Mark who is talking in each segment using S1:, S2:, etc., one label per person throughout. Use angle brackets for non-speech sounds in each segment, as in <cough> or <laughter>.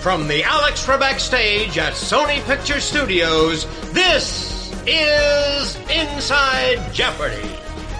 S1: From the Alex Trebek stage at Sony Picture Studios, this is Inside Jeopardy!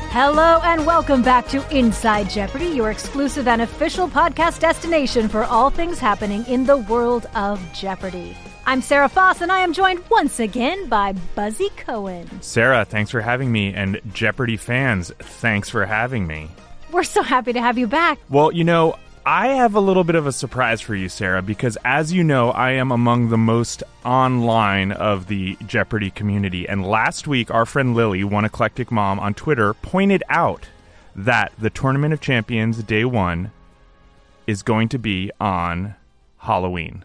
S2: Hello and welcome back to Inside Jeopardy, your exclusive and official podcast destination for all things happening in the world of Jeopardy! I'm Sarah Foss, and I am joined once again by Buzzy Cohen.
S3: Sarah, thanks for having me, and Jeopardy fans, thanks for having me.
S2: We're so happy to have you back.
S3: Well, you know, I have a little bit of a surprise for you, Sarah, because as you know, I am among the most online of the Jeopardy community. And last week, our friend Lily, one eclectic mom on Twitter, pointed out that the Tournament of Champions Day One is going to be on Halloween.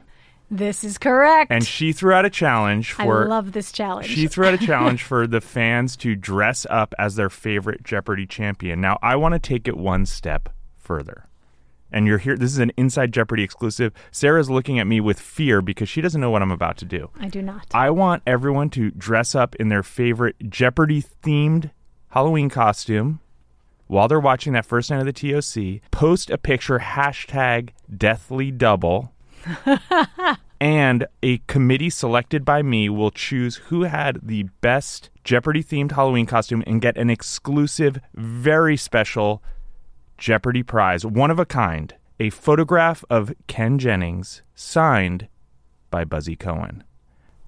S2: This is correct.
S3: And she threw out a challenge for.
S2: I love this challenge.
S3: She threw out a <laughs> challenge for the fans to dress up as their favorite Jeopardy champion. Now, I want to take it one step further. And you're here. This is an Inside Jeopardy exclusive. Sarah's looking at me with fear because she doesn't know what I'm about to do.
S2: I do not.
S3: I want everyone to dress up in their favorite Jeopardy themed Halloween costume while they're watching that first night of the TOC. Post a picture, hashtag deathly double <laughs> and a committee selected by me will choose who had the best Jeopardy themed Halloween costume and get an exclusive, very special Jeopardy prize, one of a kind, a photograph of Ken Jennings signed by Buzzy Cohen.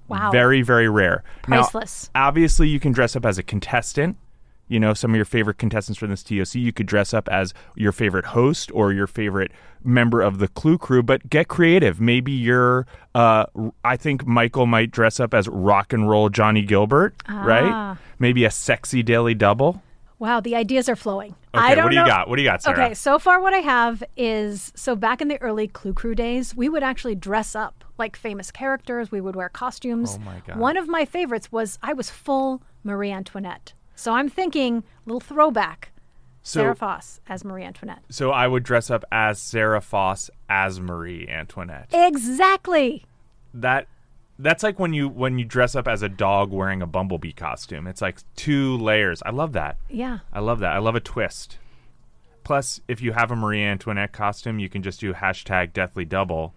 S2: Wow.
S3: Very, very rare.
S2: Priceless.
S3: Now, obviously, you can dress up as a contestant you know, some of your favorite contestants from this TOC. You could dress up as your favorite host or your favorite member of the Clue crew, but get creative. Maybe you're, uh, I think Michael might dress up as rock and roll Johnny Gilbert,
S2: Ah.
S3: right? Maybe a sexy daily double.
S2: Wow, the ideas are flowing.
S3: Okay,
S2: I don't
S3: what do you
S2: know-
S3: got? What do you got, Sarah?
S2: Okay, so far what I have is so back in the early Clue Crew days, we would actually dress up like famous characters. We would wear costumes.
S3: Oh my God.
S2: One of my favorites was I was full Marie Antoinette. So I'm thinking little throwback.
S3: So-
S2: Sarah Foss as Marie Antoinette.
S3: So I would dress up as Sarah Foss as Marie Antoinette.
S2: Exactly.
S3: that that's like when you when you dress up as a dog wearing a bumblebee costume. It's like two layers. I love that.
S2: Yeah.
S3: I love that. I love a twist. Plus, if you have a Marie Antoinette costume, you can just do hashtag deathly double,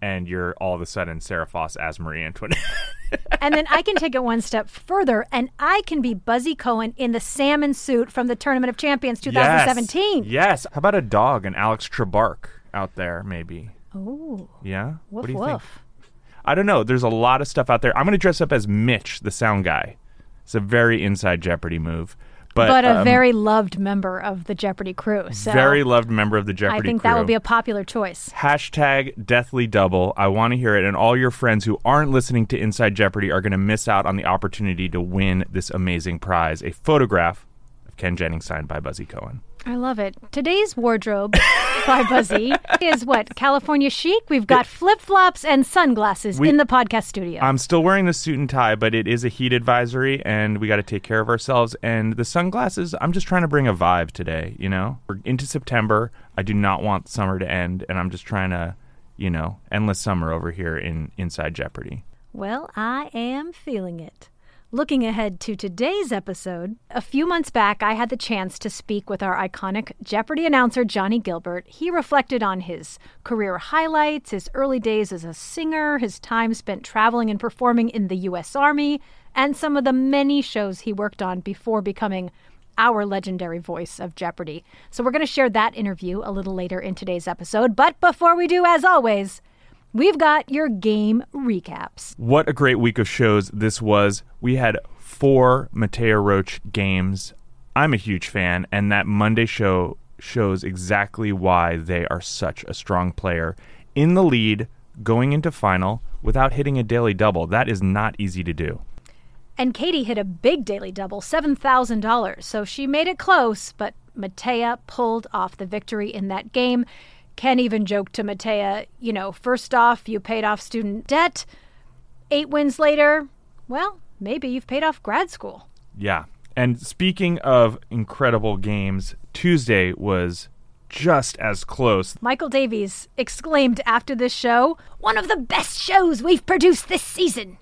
S3: and you're all of a sudden Sarah Foss as Marie Antoinette. <laughs>
S2: And then I can take it one step further and I can be Buzzy Cohen in the salmon suit from the Tournament of Champions 2017.
S3: Yes. yes. How about a dog, an Alex Trebark out there, maybe?
S2: Oh,
S3: Yeah.
S2: woof
S3: what do you
S2: woof.
S3: think? I don't know. There's a lot of stuff out there. I'm going to dress up as Mitch, the sound guy. It's a very inside Jeopardy move, but,
S2: But, a
S3: um,
S2: very loved member of the Jeopardy crew. So
S3: very loved member of the Jeopardy
S2: I think
S3: crew.
S2: that will be a popular choice.
S3: Hashtag Deathly Double. I want to hear it, and all your friends who aren't listening to Inside Jeopardy are going to miss out on the opportunity to win this amazing prize a photograph of Ken Jennings signed by Buzzy Cohen.
S2: I love it. Today's wardrobe <laughs> by Buzzy is what? California chic? We've got flip flops and sunglasses
S3: We-
S2: in the podcast studio.
S3: I'm still wearing the suit and tie, but it is a heat advisory, and we got to take care of ourselves. And the sunglasses, I'm just trying to bring a vibe today, you know? We're into September. I do not want summer to end, and I'm just trying to, you know, endless summer over here in Inside Jeopardy.
S2: Well, I am feeling it. Looking ahead to today's episode, a few months back, I had the chance to speak with our iconic Jeopardy announcer, Johnny Gilbert. He reflected on his career highlights, his early days as a singer, his time spent traveling and performing in the U.S. Army, and some of the many shows he worked on before becoming our legendary voice of Jeopardy. So, we're going to share that interview a little later in today's episode. But before we do, as always, we've got your game recaps.
S3: What a great week of shows this was. We had four Mattea Roach games. I'm a huge fan, and that Monday show shows exactly why they are such a strong player. In the lead, going into final without hitting a daily double. That is not easy to do.
S2: And Katie hit a big daily double, $7,000. So she made it close, but Mattea pulled off the victory in that game. Ken even joked to Mattea, you know, first off, you paid off student debt. Eight wins later, well, maybe you've paid off grad school.
S3: Yeah. And speaking of incredible games, Tuesday was just as close.
S2: Michael Davies exclaimed after this show, one of the best shows we've produced this season.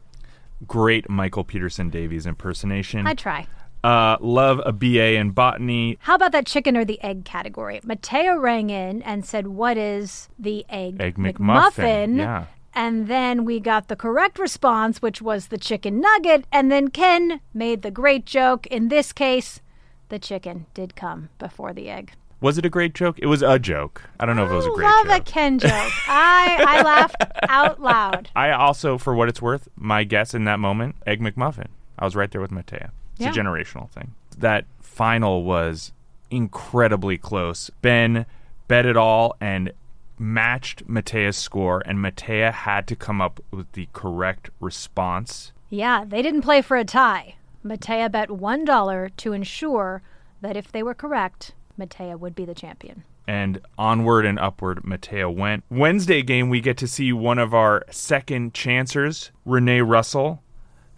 S3: Great Michael Peterson Davies impersonation.
S2: I try.
S3: Uh, love a BA in botany.
S2: How about that chicken or the egg category? Mattea rang in and said, What is the egg,
S3: Egg McMuffin, yeah.
S2: And then we got the correct response, which was the chicken nugget. And then Ken made the great joke. In this case, the chicken did come before the egg.
S3: Was it a great joke? It was a joke. I don't know if it was a great joke.
S2: I Love a Ken joke. <laughs> I I laughed out loud.
S3: I also, for what it's worth, my guess in that moment, Egg McMuffin. I was right there with Mattea. It's
S2: Yeah.
S3: a generational thing. That final was incredibly close. Ben bet it all and matched Mattea's score, and Mattea had to come up with the correct response.
S2: Yeah, they didn't play for a tie. Mattea bet one dollar to ensure that if they were correct, Mattea would be the champion.
S3: and onward and upward Mattea went. Wednesday game we get to see one of our second chancers, Renee Russell.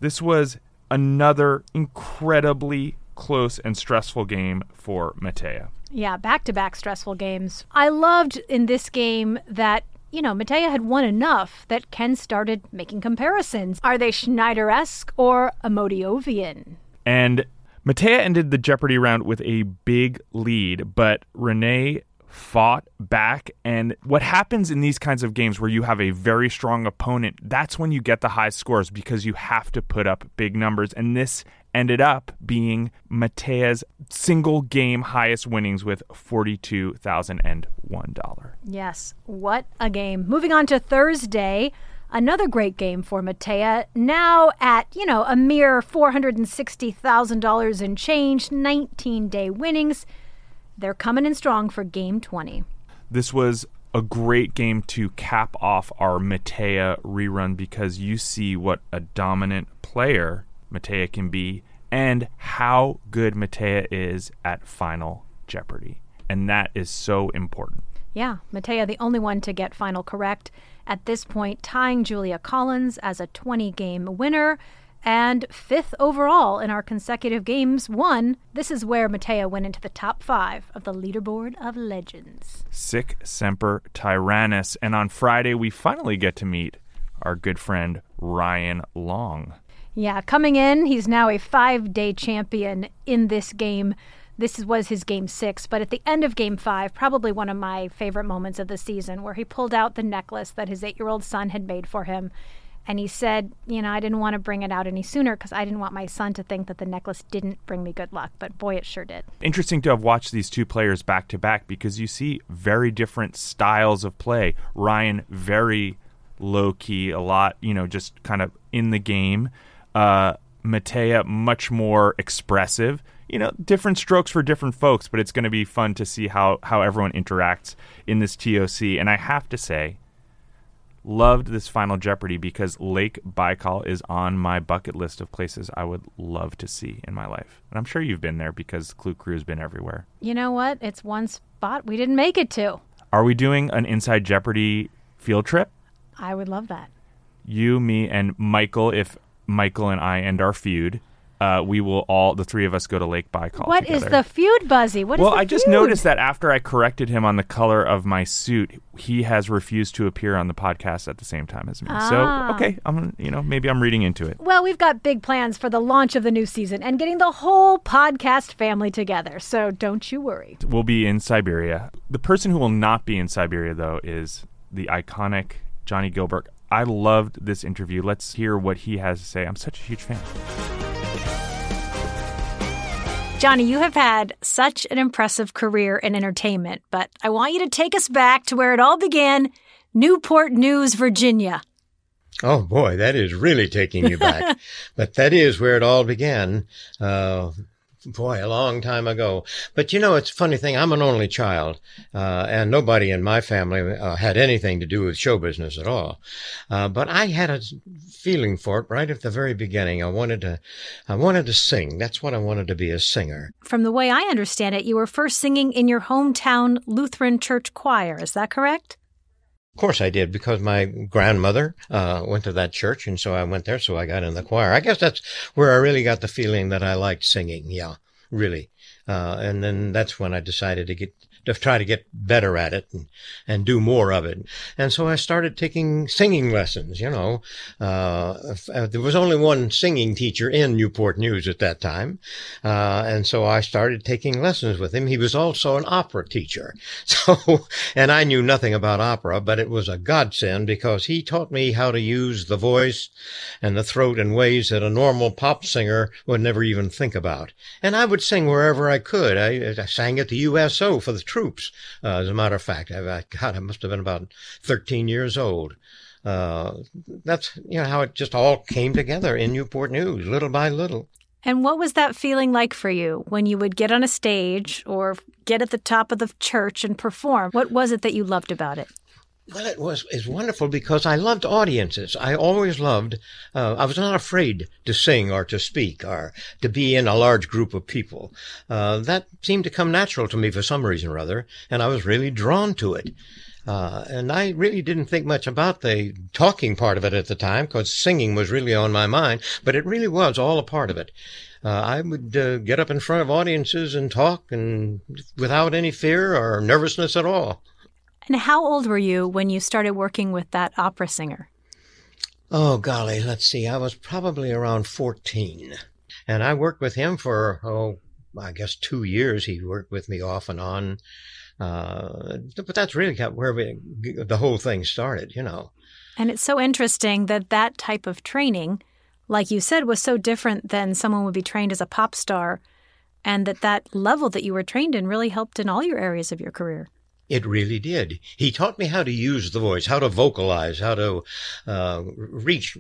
S3: This was another incredibly close and stressful game for Mattea.
S2: Yeah, back to back stressful games. I loved in this game that, you know, Mattea had won enough that Ken started making comparisons. Are they Schneider esque or Amodiovian?
S3: And Mattea ended the Jeopardy round with a big lead, but Renee fought back. And what happens in these kinds of games where you have a very strong opponent, that's when you get the high scores because you have to put up big numbers. And this ended up being Mattea's single game highest winnings with $42,001.
S2: Yes, what a game. Moving on to Thursday, another great game for Matea. Now at, you know, a mere $460,000 in change, 19 day winnings. They're coming in strong for game 20.
S3: This was a great game to cap off our Mattea rerun because you see what a dominant player Mattea can be and how good Mattea is at Final Jeopardy. And that is so important.
S2: Yeah, Mattea, the only one to get final correct at this point, tying Julia Collins as a 20 game winner and fifth overall in our consecutive games won. This is where Mattea went into the top five of the leaderboard of legends.
S3: Sic Semper Tyrannus. And on Friday, we finally get to meet our good friend Ryan Long.
S2: Yeah, coming in, he's now a five day champion in this game. This was his game six, but at the end of game five, probably one of my favorite moments of the season, where he pulled out the necklace that his eight year old son had made for him. And he said, You know, I didn't want to bring it out any sooner because I didn't want my son to think that the necklace didn't bring me good luck. But boy, it sure did.
S3: Interesting to have watched these two players back to back because you see very different styles of play. Ryan, very low key, a lot, you know, just kind of in the game. Uh, Mattea, much more expressive. You know, different strokes for different folks, but it's going to be fun to see how, how everyone interacts in this TOC. And I have to say, loved this Final Jeopardy because Lake Baikal is on my bucket list of places I would love to see in my life. And I'm sure you've been there because Clue Crew's been everywhere.
S2: You know what? It's one spot we didn't make it to.
S3: Are we doing an Inside Jeopardy field trip?
S2: I would love that.
S3: You, me, and Michael, if Michael and I end our feud, uh, we will all, the three of us, go to Lake Baikal.
S2: What is
S3: together.
S2: the feud, Buzzy? What is
S3: Well, I just
S2: feud?
S3: noticed that after I corrected him on the color of my suit, he has refused to appear on the podcast at the same time as me.
S2: Ah.
S3: So, okay, I'm, you know, maybe I'm reading into it.
S2: Well, we've got big plans for the launch of the new season and getting the whole podcast family together. So don't you worry.
S3: We'll be in Siberia. The person who will not be in Siberia, though, is the iconic Johnny Gilbert. I loved this interview. Let's hear what he has to say. I'm such a huge fan.
S2: Johnny, you have had such an impressive career in entertainment, but I want you to take us back to where it all began Newport News, Virginia.
S1: Oh boy, that is really taking you back. <laughs> but that is where it all began. Uh, boy, a long time ago. But you know, it's a funny thing. I'm an only child, uh, and nobody in my family uh, had anything to do with show business at all. Uh, but I had a feeling for it right at the very beginning. I wanted to, I wanted to sing. That's what I wanted to be a singer.
S2: From the way I understand it, you were first singing in your hometown Lutheran church choir. Is that correct?
S1: Of course I did because my grandmother uh, went to that church, and so I went there. So I got in the choir. I guess that's where I really got the feeling that I liked singing. Yeah, really. Uh, and then that's when I decided to get to try to get better at it and, and do more of it. And so I started taking singing lessons, you know. Uh, uh, there was only one singing teacher in Newport News at that time. Uh, and so I started taking lessons with him. He was also an opera teacher. <laughs> So, and I knew nothing about opera, but it was a godsend because he taught me how to use the voice and the throat in ways that a normal pop singer would never even think about. And I would sing wherever I could. I, I sang at the USO for the troops. Uh, as a matter of fact, I, I, God, I must have been about 13 years old. Uh, that's, you know, how it just all came together in Newport News, little by little.
S2: And what was that feeling like for you when you would get on a stage or get at the top of the church and perform? What was it that you loved about it?
S1: Well, it was it's wonderful because I loved audiences. I always loved. Uh, I was not afraid to sing or to speak or to be in a large group of people. Uh, that seemed to come natural to me for some reason or other, and I was really drawn to it. Uh, and I really didn't think much about the talking part of it at the time because singing was really on my mind, but it really was all a part of it. Uh, I would uh, get up in front of audiences and talk and without any fear or nervousness at all.
S2: And how old were you when you started working with that opera singer?
S1: Oh, golly, let's see. I was probably around 14. And I worked with him for, oh, I guess two years. He worked with me off and on. Uh, but that's really where we, the whole thing started, you know.
S2: And it's so interesting that that type of training, like you said, was so different than someone would be trained as a pop star, and that that level that you were trained in really helped in all your areas of your career.
S1: It really did. He taught me how to use the voice, how to vocalize, how to uh, reach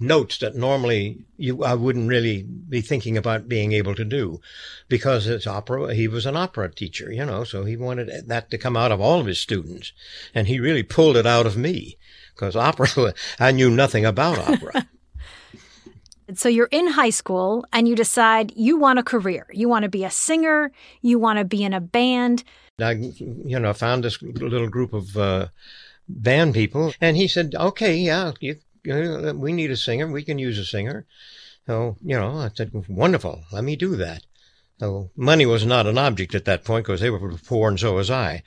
S1: notes that normally you I wouldn't really be thinking about being able to do, because it's opera. He was an opera teacher, you know, so he wanted that to come out of all of his students, and he really pulled it out of me, because opera <laughs> I knew nothing about opera. <laughs>
S2: So you're in high school and you decide you want a career. You want to be a singer. You want to be in a band.
S1: I, you know, found this little group of uh, band people, and he said, "Okay, yeah, you, you, we need a singer. We can use a singer." So, you know, I said, "Wonderful. Let me do that." So, money was not an object at that point because they were poor, and so was I.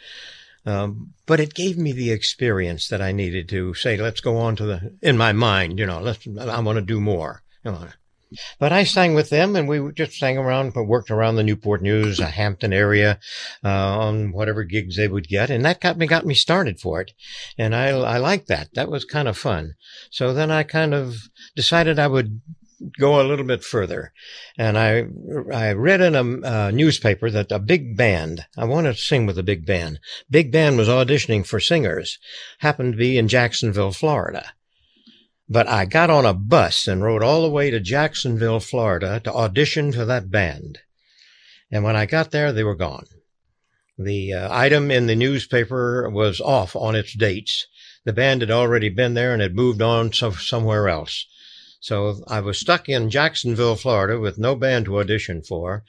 S1: Um, but it gave me the experience that I needed to say, "Let's go on to the." In my mind, you know, let's. I want to do more. You know, but I sang with them, and we just sang around, worked around the Newport News, a Hampton area, uh, on whatever gigs they would get, and that got me got me started for it, and I I liked that. That was kind of fun. So then I kind of decided I would go a little bit further, and I I read in a uh, newspaper that a big band I wanted to sing with a big band. Big band was auditioning for singers, happened to be in Jacksonville, Florida. But I got on a bus and rode all the way to Jacksonville, Florida to audition for that band. And when I got there, they were gone. The uh, item in the newspaper was off on its dates. The band had already been there and had moved on so- somewhere else. So I was stuck in Jacksonville, Florida with no band to audition for.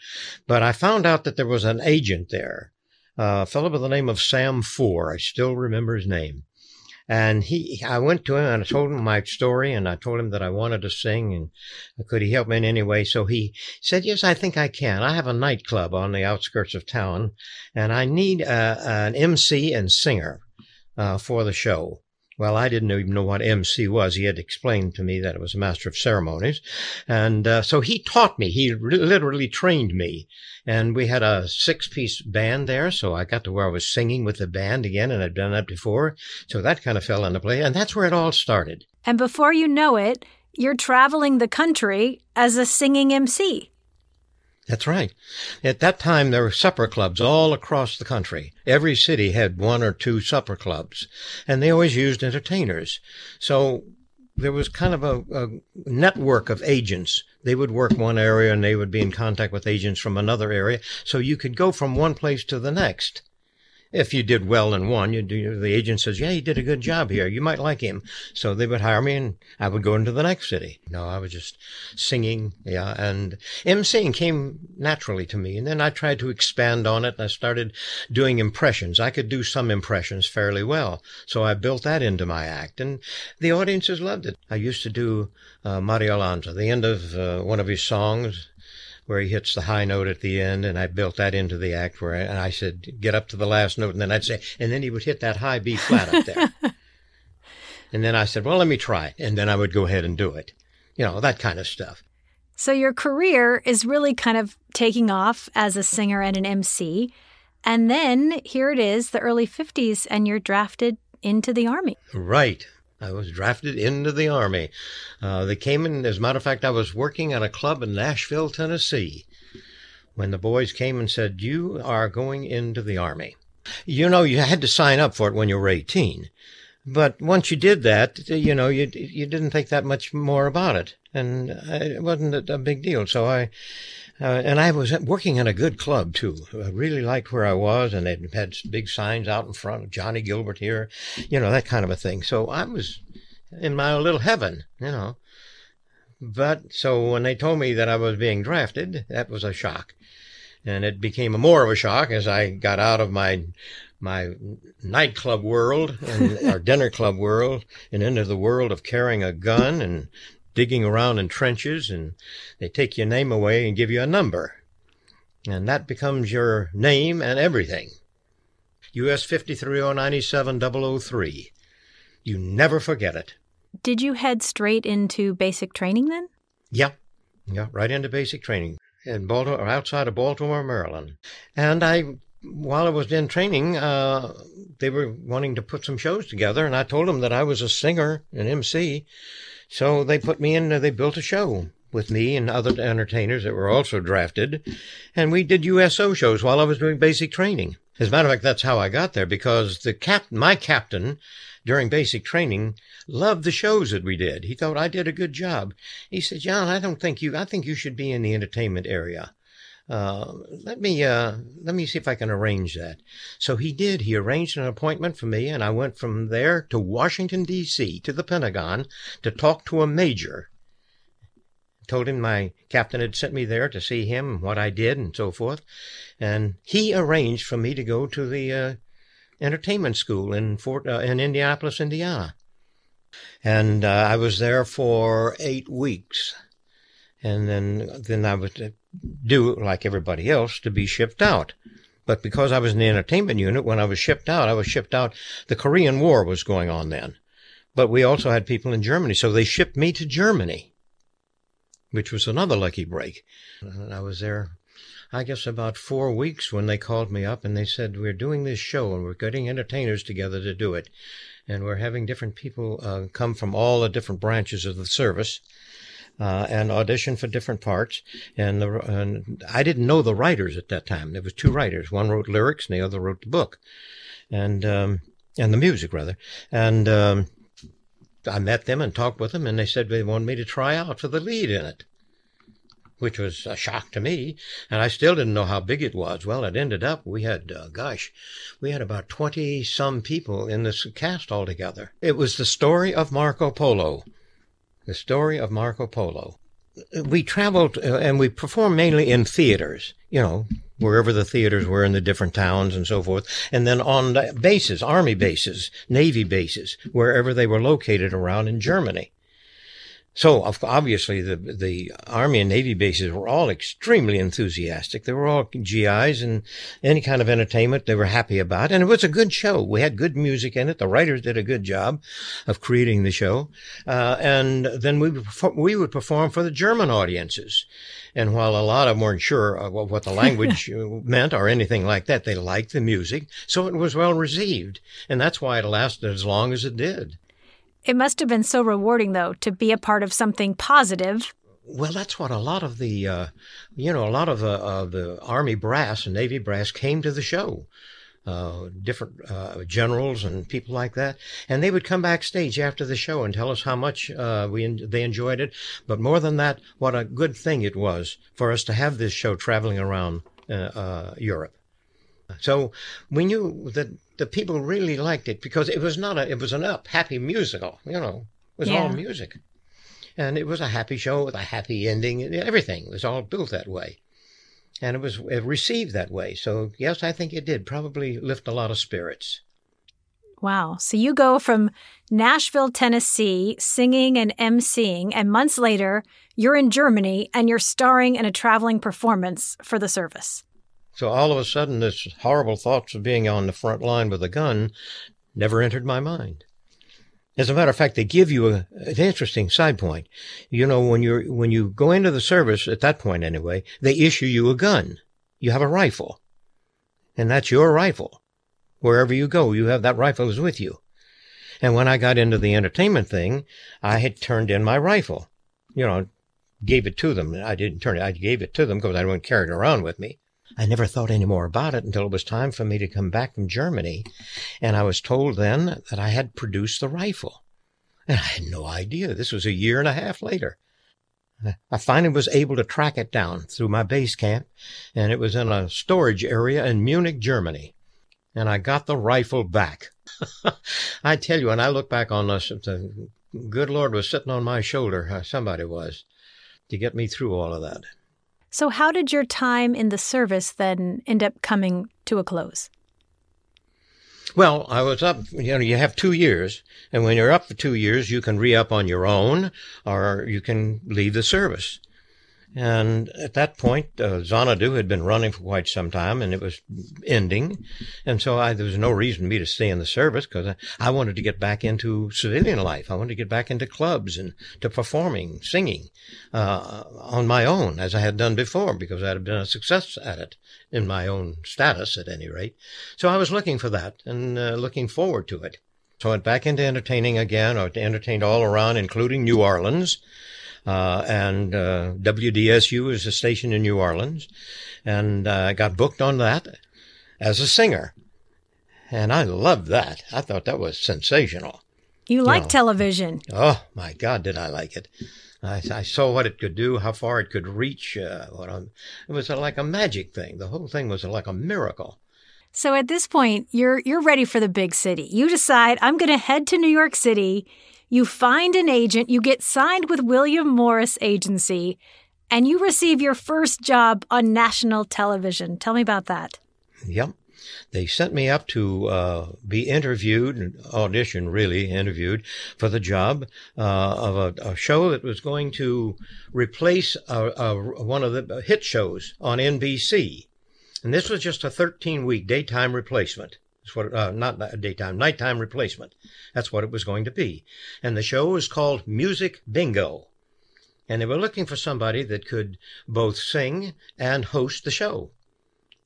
S1: But I found out that there was an agent there, a fellow by the name of Sam Four. I still remember his name. And he, I went to him and I told him my story and I told him that I wanted to sing and could he help me in any way? So he said, yes, I think I can. I have a nightclub on the outskirts of town and I need a, an MC and singer uh, for the show. Well, I didn't even know what MC was. He had explained to me that it was a master of ceremonies. And uh, so he taught me. He re- literally trained me. And we had a six piece band there. So I got to where I was singing with the band again, and I'd done that before. So that kind of fell into place. And that's where it all started.
S2: And before you know it, you're traveling the country as a singing MC.
S1: That's right. At that time, there were supper clubs all across the country. Every city had one or two supper clubs, and they always used entertainers. So there was kind of a, a, network of agents. They would work one area and they would be in contact with agents from another area. So you could go from one place to the next if you did well in one, you do, the agent says, yeah, you did a good job here. You might like him. So they would hire me and I would go into the next city. No, I was just singing. Yeah. And emceeing came naturally to me. And then I tried to expand on it and I started doing impressions. I could do some impressions fairly well. So I built that into my act and the audiences loved it. I used to do uh, Mario Lanza, the end of uh, one of his songs where he hits the high note at the end, and I built that into the act where I, and I said, get up to the last note, and then I'd say, and then he would hit that high B flat up there. <laughs> and then I said, well, let me try it. And then I would go ahead and do it. You know, that kind of stuff.
S2: So your career is really kind of taking off as a singer and an MC. And then here it is, the early 50s, and you're drafted into the Army.
S1: Right. I was drafted into the Army. Uh, they came in, as a matter of fact, I was working at a club in Nashville, Tennessee, when the boys came and said, You are going into the Army. You know, you had to sign up for it when you were 18. But once you did that, you know, you, you didn't think that much more about it. And it wasn't a big deal. So I, uh, and I was working in a good club too. I really liked where I was, and they had big signs out in front Johnny Gilbert here, you know, that kind of a thing. So I was in my little heaven, you know. But so when they told me that I was being drafted, that was a shock. And it became more of a shock as I got out of my my nightclub world and our dinner club world and into the world of carrying a gun and digging around in trenches and they take your name away and give you a number. And that becomes your name and everything. US 53097 003. You never forget it.
S2: Did you head straight into basic training then?
S1: Yeah. Yeah, right into basic training in Baltimore, outside of Baltimore, Maryland. And I, while I was in training, uh, they were wanting to put some shows together, and I told them that I was a singer, an MC, so they put me in, uh, they built a show with me and other entertainers that were also drafted. And we did USO shows while I was doing basic training. As a matter of fact, that's how I got there because the cap, my captain during basic training loved the shows that we did. He thought I did a good job. He said, John, I don't think you, I think you should be in the entertainment area. Uh, let me uh, let me see if I can arrange that. So he did. He arranged an appointment for me, and I went from there to Washington D.C. to the Pentagon to talk to a major. Told him my captain had sent me there to see him, what I did, and so forth, and he arranged for me to go to the uh, entertainment school in Fort uh, in Indianapolis, Indiana, and uh, I was there for eight weeks, and then then I was do, like everybody else, to be shipped out. But because I was in the entertainment unit, when I was shipped out, I was shipped out. The Korean War was going on then. But we also had people in Germany, so they shipped me to Germany, which was another lucky break. And I was there, I guess, about four weeks when they called me up and they said, We're doing this show and we're getting entertainers together to do it. And we're having different people uh, come from all the different branches of the service uh, and audition for different parts. And, the, and I didn't know the writers at that time. There was two writers. One wrote lyrics, and the other wrote the book, and um, and the music rather. And um, I met them and talked with them, and they said they wanted me to try out for the lead in it which was a shock to me, and I still didn't know how big it was. Well, it ended up we had, uh, gosh, we had about twenty some people in this cast altogether. It was the story of Marco Polo, the story of Marco Polo. We traveled uh, and we performed mainly in theaters, you know, wherever the theaters were in the different towns and so forth. And then on bases, army bases, navy bases, wherever they were located around in Germany. So obviously the the Army and Navy bases were all extremely enthusiastic. They were all GIs and any kind of entertainment they were happy about. And it was a good show. We had good music in it. The writers did a good job of creating the show. Uh, and then we would, perform, we would perform for the German audiences. And while a lot of them weren't sure of what the language <laughs> meant or anything like that, they liked the music. So it was well received. And that's why it lasted as long as it did.
S2: It must have been so rewarding, though, to be a part of something positive.
S1: Well, that's what a lot of the, uh, you know, a lot of the, uh, the Army brass and Navy brass came to the show. Uh, different uh, generals and people like that, and they would come backstage after the show and tell us how much uh, we en- they enjoyed it. But more than that, what a good thing it was for us to have this show traveling around uh, uh, Europe. So we knew that the people really liked it because it was not a it was an up happy musical you know it was yeah. all music and it was a happy show with a happy ending everything was all built that way and it was it received that way so yes i think it did probably lift a lot of spirits
S2: Wow. So you go from Nashville, Tennessee, singing and emceeing, and months later, you're in Germany and you're starring in a traveling performance for the service.
S1: So all of a sudden, this horrible thoughts of being on the front line with a gun never entered my mind. As a matter of fact, they give you a, an interesting side point. You know, when you're, when you go into the service, at that point anyway, they issue you a gun. You have a rifle. And that's your rifle. Wherever you go, you have that rifle is with you. And when I got into the entertainment thing, I had turned in my rifle. You know, gave it to them. I didn't turn it. I gave it to them because I didn't carry it around with me. I never thought any more about it until it was time for me to come back from Germany. And I was told then that I had produced the rifle. And I had no idea. This was a year and a half later. I finally was able to track it down through my base camp, and it was in a storage area in Munich, Germany. And I got the rifle back. <laughs> I tell you, when I look back on this, the good Lord was sitting on my shoulder. Somebody was to get me through all of that.
S2: So, how did your time in the service then end up coming to a close?
S1: Well, I was up, you know, you have two years, and when you're up for two years, you can re up on your own or you can leave the service. And at that point, uh, Xanadu had been running for quite some time and it was ending. And so I, there was no reason for me to stay in the service because I, I, wanted to get back into civilian life. I wanted to get back into clubs and to performing, singing, uh, on my own as I had done before because I had been a success at it in my own status at any rate. So I was looking for that and uh, looking forward to it. So I went back into entertaining again. I entertained all around, including New Orleans. Uh, and uh, WDSU is a station in New Orleans, and I uh, got booked on that as a singer, and I loved that. I thought that was sensational.
S2: You like you know, television?
S1: Oh my God, did I like it! I, I, saw what it could do, how far it could reach. Uh, it was a, like a magic thing. The whole thing was like a miracle.
S2: So at this point, you're you're ready for the big city. You decide I'm going to head to New York City you find an agent, you get signed with William Morris Agency, and you receive your first job on national television. Tell me about that.
S1: Yep. They sent me up to uh, be interviewed, audition really, interviewed for the job uh, of a, a, show that was going to replace a, a, one of the hit shows on NBC. And this was just a 13 week daytime replacement. It's what, uh, not daytime, nighttime replacement. That's what it was going to be. And the show was called Music Bingo. And they were looking for somebody that could both sing and host the show.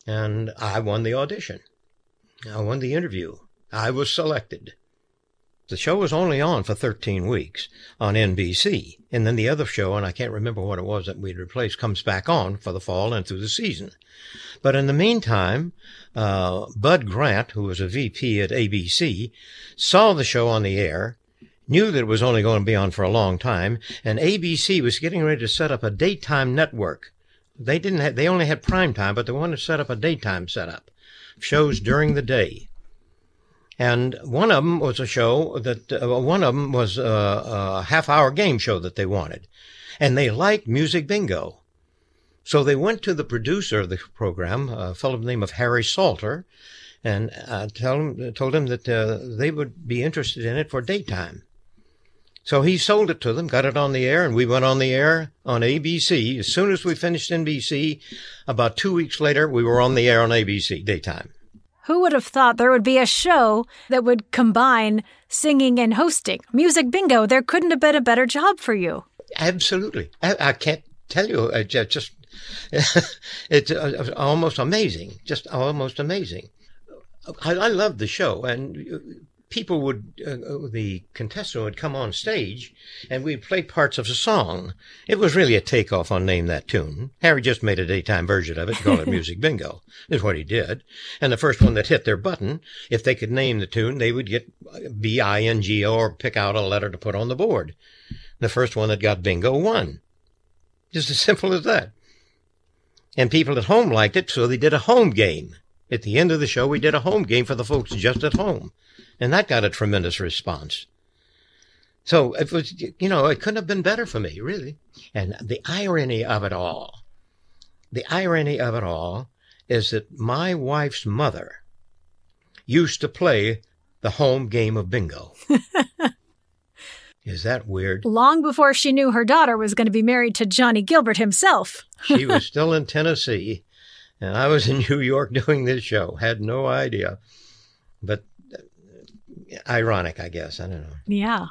S1: And I won the audition. I won the interview. I was selected. The show was only on for 13 weeks on NBC. And then the other show, and I can't remember what it was that we'd replaced, comes back on for the fall and through the season. But in the meantime, uh, Bud Grant, who was a VP at ABC, saw the show on the air, knew that it was only going to be on for a long time, and ABC was getting ready to set up a daytime network. They didn't have, they only had prime time, but they wanted to set up a daytime setup, shows during the day. And one of them was a show that, uh, one of them was a, a half hour game show that they wanted. And they liked Music Bingo. So they went to the producer of the program, a fellow named of Harry Salter, and uh, tell him, told him that uh, they would be interested in it for daytime. So he sold it to them, got it on the air, and we went on the air on ABC. As soon as we finished NBC, about two weeks later, we were on the air on ABC daytime.
S2: Who would have thought there would be a show that would combine singing and hosting? Music bingo, there couldn't have been a better job for you.
S1: Absolutely. I, I can't tell you, uh, just, <laughs> it's uh, almost amazing. Just almost amazing. I, I love the show, and people would, uh, uh, the contestant would come on stage and we'd play parts of a song. It was really a takeoff on Name That Tune. Harry just made a daytime version of it, called it <laughs> Music Bingo, is what he did. And the first one that hit their button, if they could name the tune, they would get B-I-N-G-O or pick out a letter to put on the board. The first one that got bingo won. Just as simple as that. And people at home liked it, so they did a home game. At the end of the show, we did a home game for the folks just at home. And that got a tremendous response. So it was, you know, it couldn't have been better for me, really. And the irony of it all, the irony of it all is that my wife's mother used to play the home game of bingo. <laughs> Is that weird?
S2: Long before she knew her daughter was going to be married to Johnny Gilbert himself.
S1: she was still in Tennessee, and I was in <laughs> New York doing this show. Had no idea. But uh, ironic, I guess. I don't know.
S2: Yeah.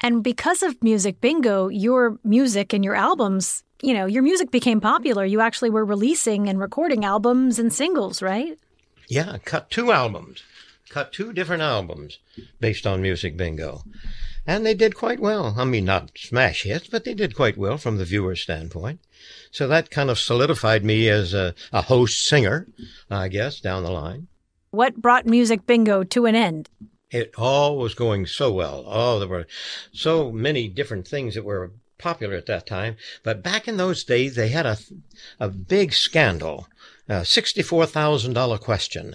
S2: And because of Music Bingo, your music and your albums, you know, your music became popular. You actually were releasing and recording albums and singles, right?
S1: Yeah, cut two albums, cut two different albums based on Music Bingo. And they did quite well. I mean, not smash hits, but they did quite well from the viewer's standpoint. So that kind of solidified me as a, a host singer, I guess, down the line.
S2: What brought Music Bingo to an end?
S1: It all was going so well. Oh, there were so many different things that were popular at that time. But back in those days, they had a, a big scandal, a $64,000 question.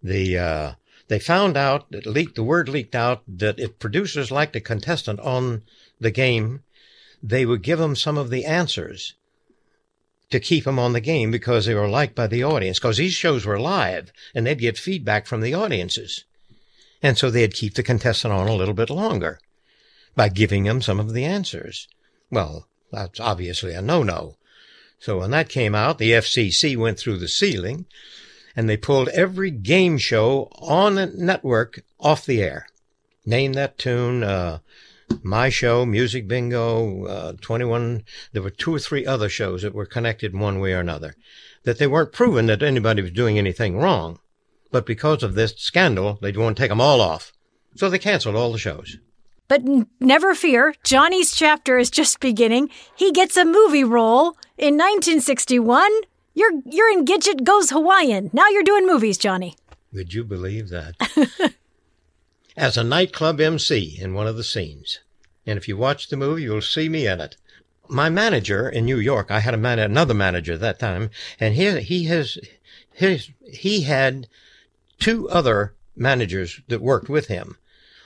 S1: The, uh, they found out that leaked, the word leaked out that if producers liked a contestant on the game, they would give them some of the answers to keep them on the game because they were liked by the audience. Because these shows were live and they'd get feedback from the audiences. And so they'd keep the contestant on a little bit longer by giving them some of the answers. Well, that's obviously a no-no. So when that came out, the FCC went through the ceiling and they pulled every game show on a network off the air. Name that tune, uh, my show, Music Bingo, uh, 21. There were two or three other shows that were connected in one way or another. That they weren't proven that anybody was doing anything wrong. But because of this scandal, they'd want to take them all off. So they canceled all the shows.
S2: But n- never fear, Johnny's chapter is just beginning. He gets a movie role in 1961. You're you're in Gidget Goes Hawaiian. Now you're doing movies, Johnny.
S1: Would you believe that? <laughs> As a nightclub MC in one of the scenes. And if you watch the movie, you'll see me in it. My manager in New York, I had a man, another manager at that time, and he, he has, his, he had two other managers that worked with him.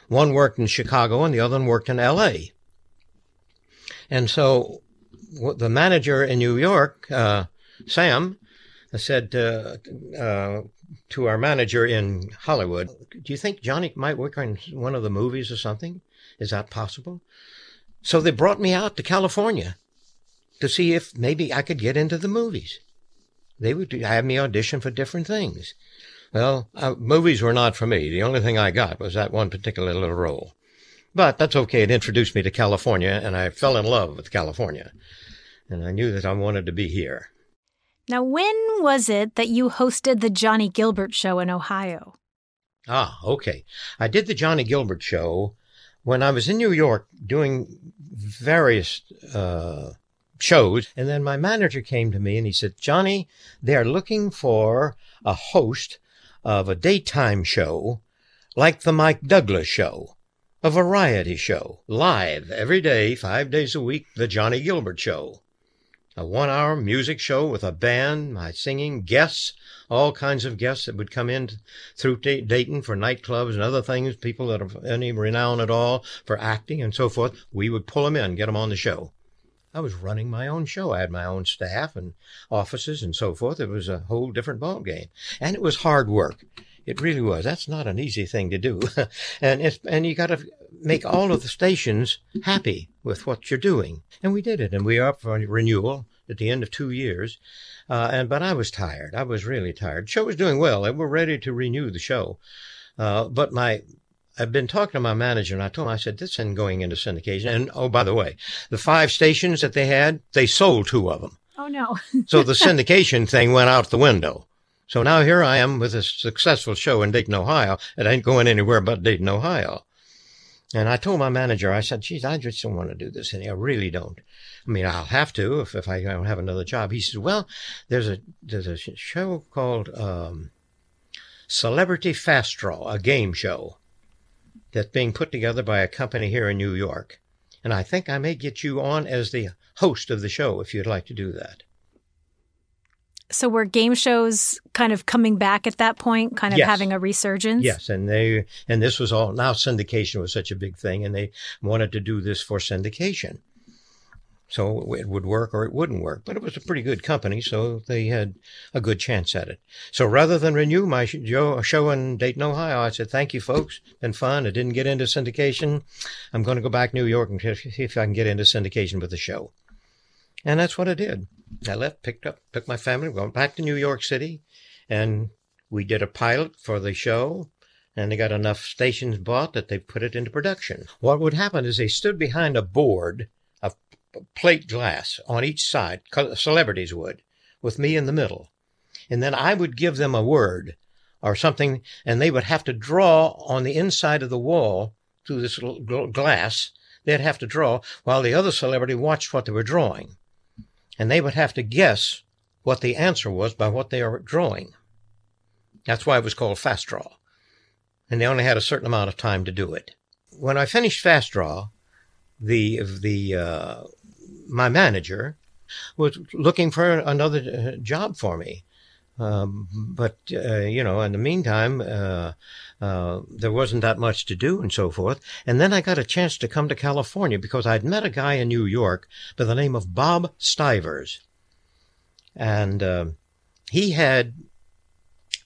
S1: One worked in Chicago and the other one worked in L.A. And so the manager in New York, uh, Sam, said uh, uh, to our manager in Hollywood, "Do you think Johnny might work on one of the movies or something? Is that possible?" So they brought me out to California to see if maybe I could get into the movies. They would have me audition for different things. Well, uh, movies were not for me. The only thing I got was that one particular little role. But that's okay. It introduced me to California, and I fell in love with California. And I knew that I wanted to be here.
S2: Now, when was it that you hosted the Johnny Gilbert Show in Ohio?
S1: Ah, okay. I did the Johnny Gilbert Show when I was in New York doing various uh, shows. And then my manager came to me and he said, Johnny, they're looking for a host of a daytime show like the Mike Douglas show, a variety show, live every day, five days a week, the Johnny Gilbert show. A one hour music show with a band, my singing, guests, all kinds of guests that would come in through Dayton for nightclubs and other things, people that have any renown at all for acting and so forth. We would pull them in, get them on the show. I was running my own show. I had my own staff and offices and so forth. It was a whole different ball game, and it was hard work. It really was. That's not an easy thing to do, <laughs> and it's and you got to make all of the stations happy with what you're doing. And we did it, and we are up for renewal at the end of two years. Uh, and but I was tired. I was really tired. The show was doing well. and we're ready to renew the show. Uh, but my I've been talking to my manager and I told him, I said, this isn't going into syndication. And oh, by the way, the five stations that they had, they sold two of them.
S2: Oh, no.
S1: so the <laughs> syndication thing went out the window. So now here I am with a successful show in Dayton, Ohio. It ain't going anywhere but Dayton, Ohio. And I told my manager, I said, geez, I just don't want to do this anymore. I really don't. I mean, I'll have to if, if I don't have another job. He says, well, there's a, there's a show called, um, Celebrity Fast Draw, a game show that's being put together by a company here in New York. And I think I may get you on as the host of the show if you'd like to do that.
S2: So were game shows kind of coming back at that point, kind of
S1: yes.
S2: having a resurgence?
S1: Yes, and they and this was all now syndication was such a big thing and they wanted to do this for syndication. So it would work or it wouldn't work. But it was a pretty good company, so they had a good chance at it. So rather than renew my show in Dayton, Ohio, I said, thank you, folks. Been fun. I didn't get into syndication. I'm going to go back to New York and see if I can get into syndication with the show. And that's what I did. I left, picked up, took my family, went back to New York City, and we did a pilot for the show and they got enough stations bought that they put it into production. What would happen is they stood behind a board of plate glass on each side, celebrities would, with me in the middle. And then I would give them a word or something, and they would have to draw on the inside of the wall through this little glass. They'd have to draw while the other celebrity watched what they were drawing. And they would have to guess what the answer was by what they were drawing. That's why it was called fast draw and they only had a certain amount of time to do it. When I finished Fast Draw, the the uh, my manager was looking for another uh, job for me. Um, but uh, you know, in the meantime, uh, uh, there wasn't that much to do and so forth. And then I got a chance to come to California because I'd met a guy in New York by the name of Bob Stivers, and uh, he had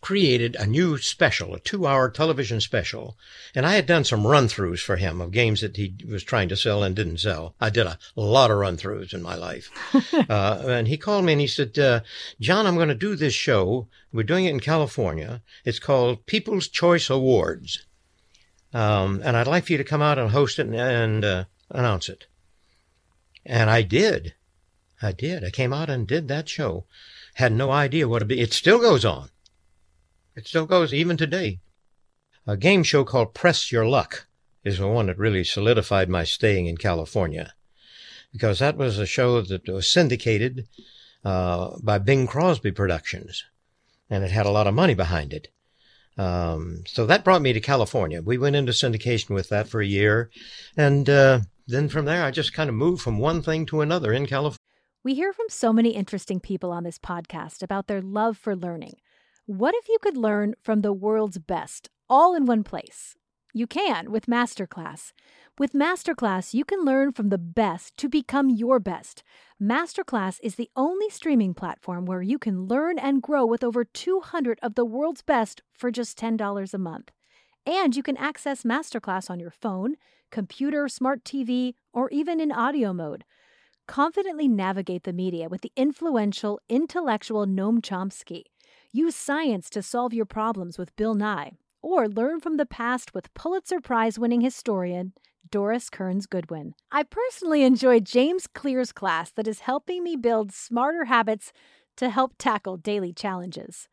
S1: created a new special, a two hour television special. And I had done some run throughs for him of games that he was trying to sell and didn't sell. I did a lot of run throughs in my life. <laughs> uh, and he called me and he said, uh, John, I'm going to do this show. We're doing it in California. It's called People's Choice Awards. Um, and I'd like for you to come out and host it and, and uh, announce it. And I did. I did. I came out and did that show. Had no idea what it'd be. It still goes on. It still goes even today. A game show called Press Your Luck is the one that really solidified my staying in California because that was a show that was syndicated uh, by Bing Crosby Productions and it had a lot of money behind it. Um, so that brought me to California. We went into syndication with that for a year. And uh, then from there, I just kind of moved from one thing to another in California.
S2: We hear from so many interesting people on this podcast about their love for learning. What if you could learn from the world's best all in one place? You can with Masterclass. With Masterclass, you can learn from the best to become your best. Masterclass is the only streaming platform where you can learn and grow with over 200 of the world's best for just $10 a month. And you can access Masterclass on your phone, computer, smart TV, or even in audio mode. Confidently navigate the media with the influential, intellectual Noam Chomsky. Use science to solve your problems with Bill Nye, or learn from the past with Pulitzer Prize winning historian Doris Kearns Goodwin. I personally enjoy James Clear's class that is helping me build smarter habits to help tackle daily challenges.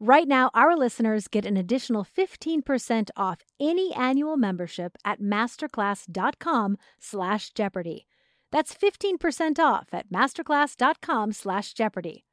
S2: Right now, our listeners get an additional 15% off any annual membership at masterclass.com slash Jeopardy. That's 15% off at masterclass.com slash Jeopardy.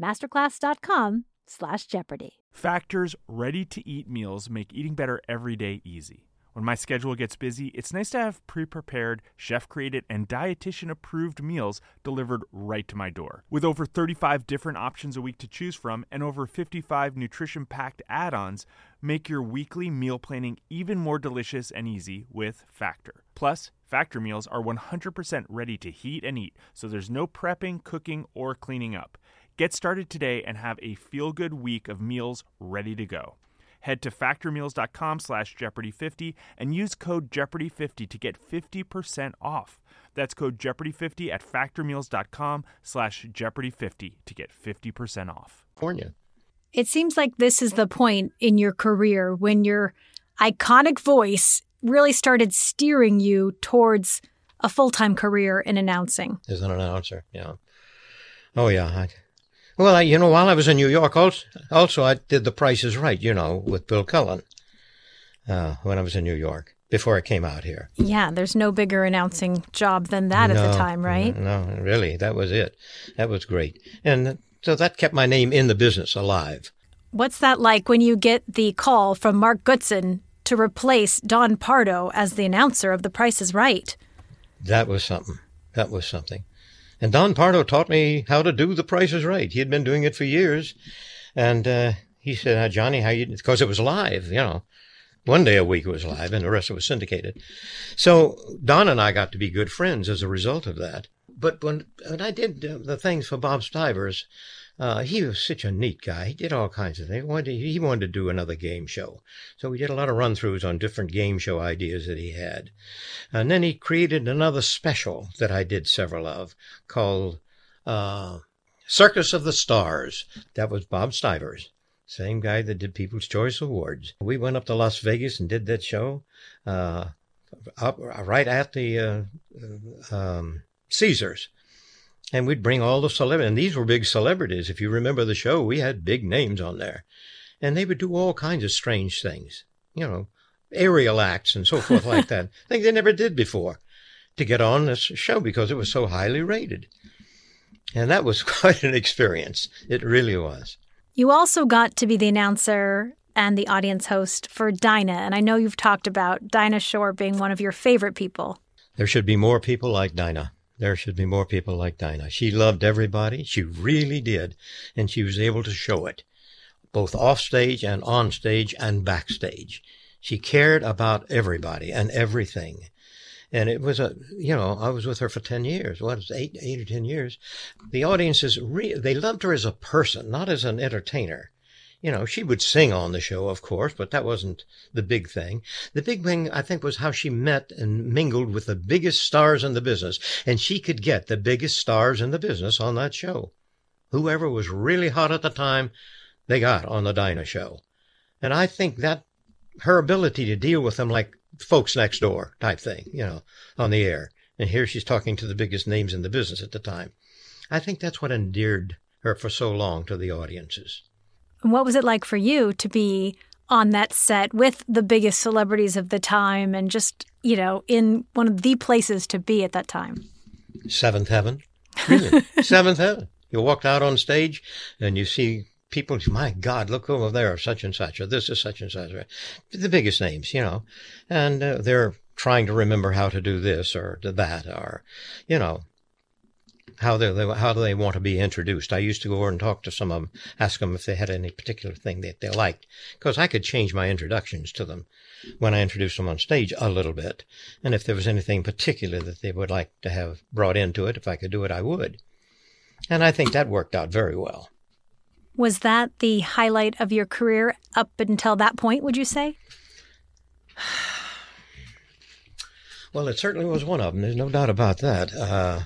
S2: masterclass.com slash Jeopardy.
S3: Factor's ready to eat meals make eating better every day easy. When my schedule gets busy, it's nice to have pre prepared, chef created, and dietitian approved meals delivered right to my door. With over 35 different options a week to choose from and over 55 nutrition packed add ons, make your weekly meal planning even more delicious and easy with Factor. Plus, Factor meals are 100% ready to heat and eat, so there's no prepping, cooking, or cleaning up. Get started today and have a feel-good week of meals ready to go. Head to factormeals.com slash Jeopardy50 and use code Jeopardy50 to get 50% off. That's code Jeopardy50 at factormeals.com slash Jeopardy50 to get 50% off.
S1: California.
S2: It seems like this is the point in your career when your iconic voice really started steering you towards a full-time career in announcing.
S1: As an announcer, yeah. Oh, yeah. I, well, you know, while I was in New York, also, also I did The Price is Right, you know, with Bill Cullen uh, when I was in New York before I came out here.
S2: Yeah, there's no bigger announcing job than that no, at the time, right?
S1: No, really, that was it. That was great. And so that kept my name in the business alive.
S2: What's that like when you get the call from Mark Goodson to replace Don Pardo as the announcer of The Price is Right?
S1: That was something. That was something. And Don Pardo taught me how to do the prices right. He had been doing it for years. And uh, he said, Johnny, how you, because it was live, you know. One day a week it was live and the rest of it was syndicated. So Don and I got to be good friends as a result of that. but when, when I did uh, the things for Bob Stivers, uh, he was such a neat guy. He did all kinds of things. He wanted, to, he wanted to do another game show. So we did a lot of run throughs on different game show ideas that he had. And then he created another special that I did several of called uh, Circus of the Stars. That was Bob Stivers. Same guy that did People's Choice Awards. We went up to Las Vegas and did that show, uh, up right at the uh, um, Caesars. And we'd bring all the celebrities, and these were big celebrities. If you remember the show, we had big names on there. And they would do all kinds of strange things, you know, aerial acts and so forth like that. <laughs> Things they never did before to get on this show because it was so highly rated. And that was <laughs> quite an experience. It really was.
S2: You also got to be the announcer and the audience host for Dinah. And I know you've talked about Dinah Shore being one of your favorite people.
S1: There should be more people like Dinah. There should be more people like Dinah. She loved everybody. She really did. And she was able to show it, both off stage and on stage and backstage. She cared about everybody and everything. And it was a, you know, I was with her for 10 years. What, was eight, eight or 10 years. The audiences, re- they loved her as a person, not as an entertainer. You know, she would sing on the show, of course, but that wasn't the big thing. The big thing, I think, was how she met and mingled with the biggest stars in the business. And she could get the biggest stars in the business on that show. Whoever was really hot at the time, they got on the Dinah show. And I think that her ability to deal with them like folks next door type thing, you know, on the air. And here she's talking to the biggest names in the business at the time. I think that's what endeared her for so long to the audiences.
S2: What was it like for you to be on that set with the biggest celebrities of the time and just, you know, in one of the places to be at that time?
S1: Seventh heaven. Really? <laughs> Seventh heaven. You walked out on stage and you see people, my God, look over there, such and such, or this is such and such. The biggest names, you know. And uh, they're trying to remember how to do this or that, or, you know, how they, how do they want to be introduced. I used to go over and talk to some of them, ask them if they had any particular thing that they liked, because I could change my introductions to them when I introduced them on stage a little bit. And if there was anything particular that they would like to have brought into it, if I could do it, I would. And I think that worked out very well.
S2: Was that the highlight of your career up until that point, would you say? <sighs>
S1: Well, it certainly was one of them. There's no doubt about that. Uh,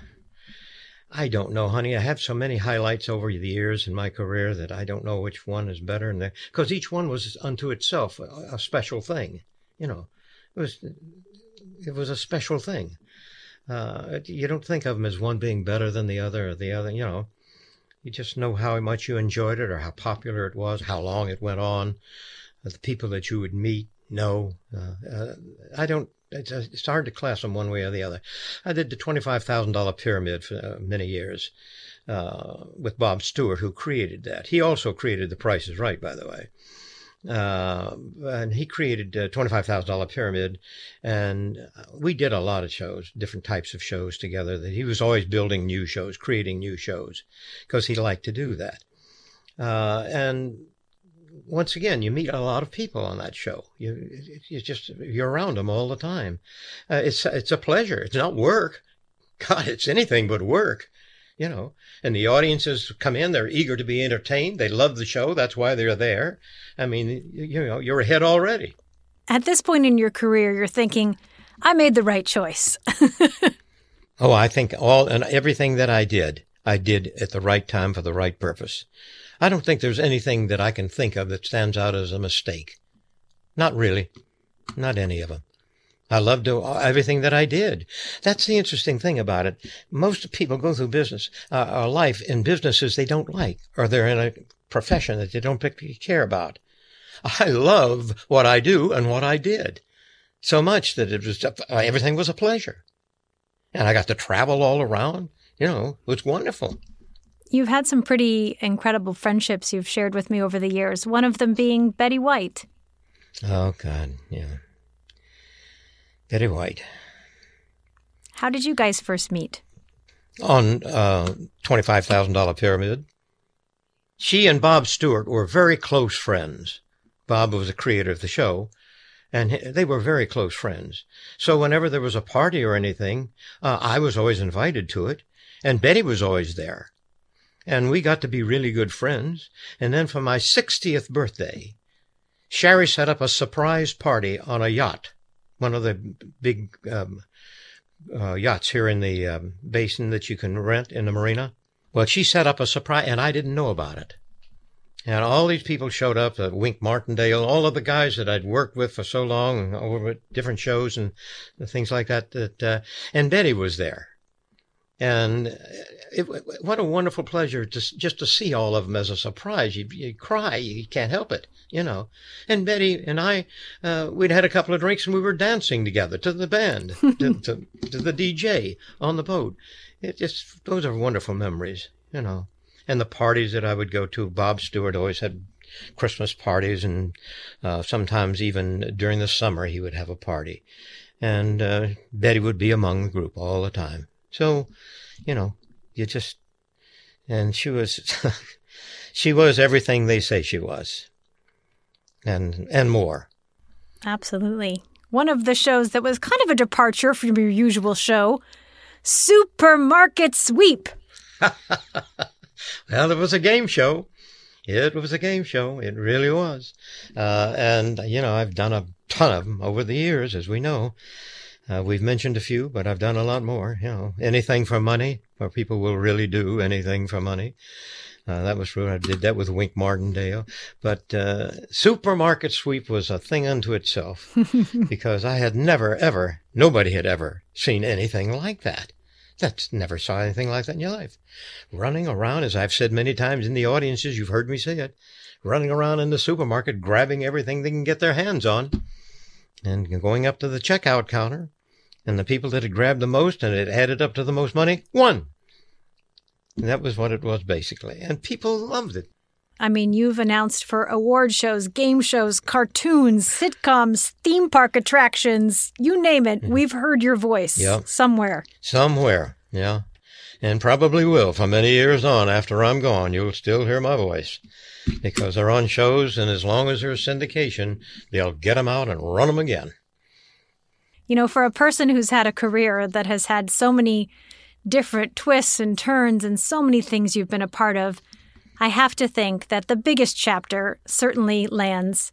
S1: I don't know, honey. I have so many highlights over the years in my career that I don't know which one is better. And because each one was unto itself a, a, special thing, you know, it was it was a special thing. Uh, you don't think of them as one being better than the other or the other. You know, you just know how much you enjoyed it or how popular it was, how long it went on, the people that you would meet. No, uh, uh, I don't it's, it's hard to class them one way or the other. I did the $25,000 pyramid for uh, many years uh, with Bob Stewart, who created that. He also created The Price is Right, by the way. Uh, and he created a $25,000 pyramid. And we did a lot of shows, different types of shows together that he was always building new shows, creating new shows because he liked to do that. Uh, and once again, you meet a lot of people on that show. You, you just you're around them all the time. Uh, it's it's a pleasure. It's not work. <laughs> God, it's anything but work. You know, and the audiences come in. They're eager to be entertained. They love the show. That's why they're there. I mean, you know, you're ahead already.
S2: At this point in your career, you're thinking, I made the right choice. <laughs>
S1: oh, I think all and everything that I did, I did at the right time for the right purpose. I don't think there's anything that I can think of that stands out as a mistake. Not really. Not any of them. I loved everything that I did. That's the interesting thing about it. Most people go through business, uh, life in businesses they don't like, or they're in a profession that they don't particularly care about. I love what I do and what I did so much that it was everything was a pleasure, and I got to travel all around. You know, it was wonderful.
S2: You've had some pretty incredible friendships you've shared with me over the years, one of them being Betty White.
S1: Oh, God, yeah. Betty White.
S2: How did you guys first meet?
S1: On uh, $25,000 pyramid. She and Bob Stewart were very close friends. Bob was the creator of the show, and they were very close friends. So whenever there was a party or anything, uh, I was always invited to it, and Betty was always there. And we got to be really good friends. And then for my 60th birthday, Sherry set up a surprise party on a yacht, one of the big um, uh, yachts here in the um, basin that you can rent in the marina. Well, she set up a surprise, and I didn't know about it. And all these people showed up, uh, Wink Martindale, all of the guys that I'd worked with for so long over at different shows and things like that. That uh, and Betty was there, and it, what a wonderful pleasure to just to see all of them as a surprise. You, you cry, you can't help it, you know. And Betty and I, uh, we'd had a couple of drinks and we were dancing together to the band, <laughs> to, to, to the DJ on the boat. It just those are wonderful memories, you know and the parties that I would go to. Bob Stewart always had Christmas parties, and uh, sometimes even during the summer he would have a party. And uh, Betty would be among the group all the time. So, you know, you just and she was <laughs> she was everything they say she was, and and more.
S2: Absolutely. One of the shows that was kind of a departure from your usual show, Supermarket Sweep. <laughs>
S1: Well, it was a game show. It was a game show. It really was. Uh, and, you know, I've done a ton of them over the years, as we know. Uh, we've mentioned a few, but I've done a lot more. You know, anything for money, where people will really do anything for money. Uh, that was true. I did that with Wink Martindale. But uh, supermarket sweep was a thing unto itself <laughs> because I had never, ever, nobody had ever seen anything like that. That's never saw anything like that in your life. Running around, as I've said many times in the audiences, you've heard me say it, running around in the supermarket, grabbing everything they can get their hands on, and going up to the checkout counter, and the people that had grabbed the most and it added up to the most money won. And that was what it was basically, and people loved it.
S2: I mean, you've announced for award shows, game shows, cartoons, sitcoms, theme park attractions, you name it. Mm-hmm. We've heard your voice yep. somewhere.
S1: Somewhere, yeah. And probably will for many years on after I'm gone. You'll still hear my voice because they're on shows, and as long as there's syndication, they'll get them out and run them again.
S2: You know, for a person who's had a career that has had so many different twists and turns and so many things you've been a part of, I have to think that the biggest chapter certainly lands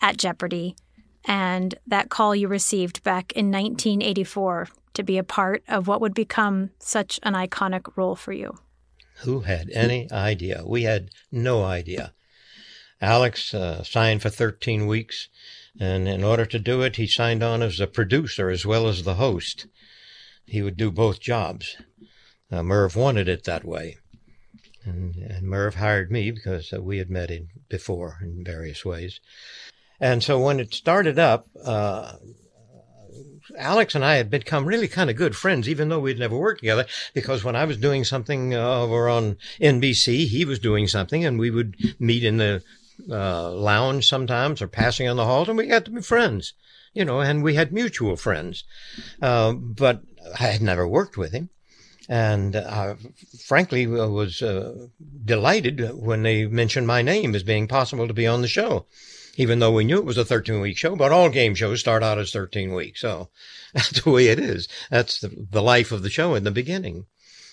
S2: at Jeopardy and that call you received back in 1984 to be a part of what would become such an iconic role for you.
S1: Who had any idea? We had no idea. Alex uh, signed for 13 weeks, and in order to do it, he signed on as a producer as well as the host. He would do both jobs. Uh, Merv wanted it that way. And, and Merv hired me because uh, we had met him before in various ways. And so when it started up, uh, Alex and I had become really kind of good friends, even though we'd never worked together. Because when I was doing something uh, over on NBC, he was doing something, and we would meet in the uh, lounge sometimes or passing on the halls, and we got to be friends, you know, and we had mutual friends. Uh, but I had never worked with him. And uh, frankly was uh, delighted when they mentioned my name as being possible to be on the show even though we knew it was a 13 week show but all game shows start out as 13 weeks. So <laughs> that's the way it is. That's the, the life of the show in the beginning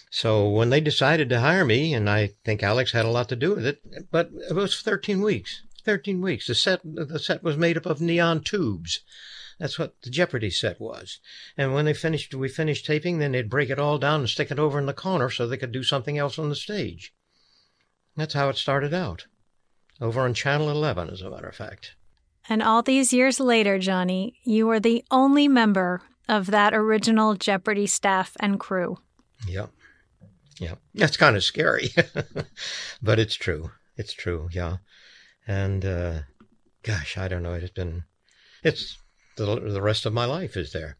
S1: so when they decided to hire me and i think alex had a lot to do with it but it was 13 weeks 13 weeks the set the set was made up of neon tubes that's what the Jeopardy set was. And when they finished, we finished taping, then they'd break it all down and stick it over in the corner so they could do something else on the stage. That's how it started out. Over on Channel 11, as a matter of fact.
S2: And all these years later, Johnny, you are the only member of that original Jeopardy staff and crew.
S1: Yep. Yeah. That's kind of scary. <laughs> but it's true. It's true. Yeah. And, uh, gosh, I don't know. It's been, it's the, the rest of my life is there.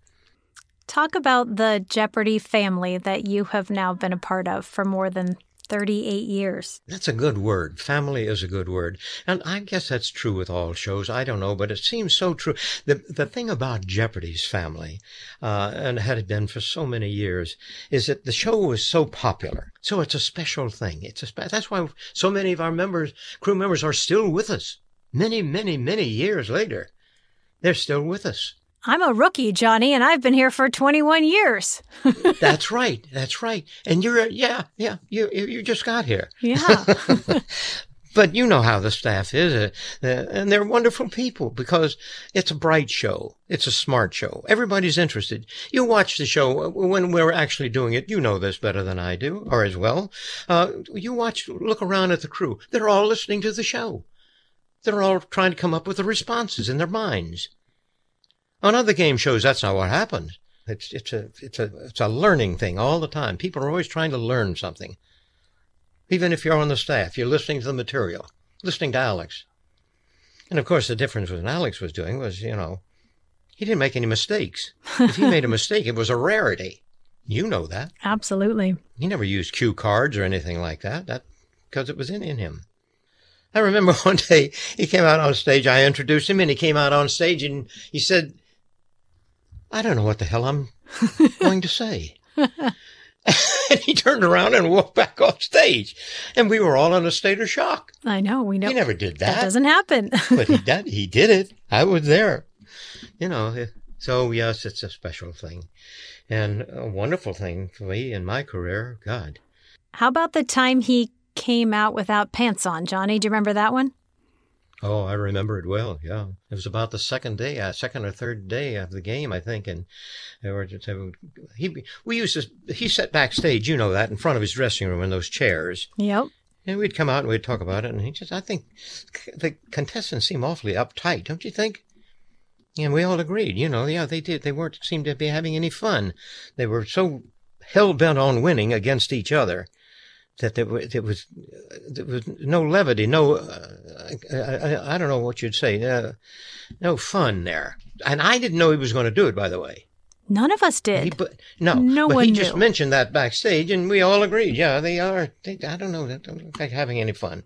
S2: Talk about the Jeopardy family that you have now been a part of for more than 38 years.
S1: That's a good word. Family is a good word. And I guess that's true with all shows. I don't know, but it seems so true. The, the thing about Jeopardy's family, uh, and had it been for so many years, is that the show was so popular. So it's a special thing. It's a spe- that's why so many of our members, crew members are still with us many, many, many years later They're still with us.
S2: I'm a rookie, Johnny, and I've been here for 21 years. <laughs>
S1: That's right. That's right. And you're, a, yeah, yeah, you, you just got here.
S2: Yeah. <laughs> <laughs>
S1: but you know how the staff is, uh, uh, and they're wonderful people because it's a bright show. It's a smart show. Everybody's interested. You watch the show when we're actually doing it. You know this better than I do, or as well. Uh, you watch, look around at the crew. They're all listening to the show. They're all trying to come up with the responses in their minds. On other game shows, that's not what happens. It's, it's a, it's a, it's a learning thing all the time. People are always trying to learn something. Even if you're on the staff, you're listening to the material, listening to Alex. And of course, the difference with what Alex was doing was, you know, he didn't make any mistakes. if he made a <laughs> mistake, it was a rarity. You know that.
S2: Absolutely.
S1: He never used cue cards or anything like that. That because it was in, in him. I remember <laughs> one day he came out on stage. I introduced him and he came out on stage and he said, I don't know what the hell I'm <laughs> going to say. <laughs> and he turned around and walked back off stage. And we were all in a state of shock.
S2: I know. We know.
S1: He never did that.
S2: That doesn't happen. <laughs>
S1: but he did. He did it. I was there. You know. Eh, so yes, it's a special thing, and a wonderful thing for me in my career. God.
S2: How about the time he came out without pants on, Johnny? Do you remember that one?
S1: Oh, I remember it well. Yeah, it was about the second day, uh, second or third day of the game, I think. And he, we used to, he sat backstage, you know that, in front of his dressing room in those chairs.
S2: Yep.
S1: And we'd come out and we'd talk about it. And he just, I think the contestants seem awfully uptight, don't you think? And we all agreed, you know, yeah, they did. They weren't seem to be having any fun. They were so hell bent on winning against each other that there, there was there was no levity, no uh, I, I, don't know what you'd say, uh, no fun there. And I didn't know he was going to do it. By the way,
S2: none of us did.
S1: He, but, no,
S2: no
S1: but
S2: one
S1: he
S2: knew.
S1: just mentioned that backstage, and we all agreed. Yeah, they are. They, I don't know. They don't look like having any fun.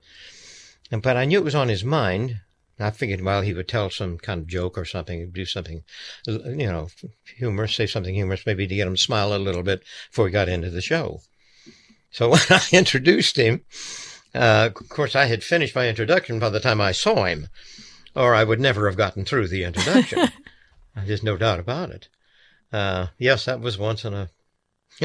S1: And, but I knew it was on his mind. I figured, well, he would tell some kind of joke or something, do something, you know, humorous, say something humorous, maybe to get him to smile a little bit before he got into the show. So <laughs> when I introduced him, uh, of course, I had finished my introduction by the time I saw him, or I would never have gotten through the introduction. <laughs> There's no doubt about it. Uh, yes, that was once in a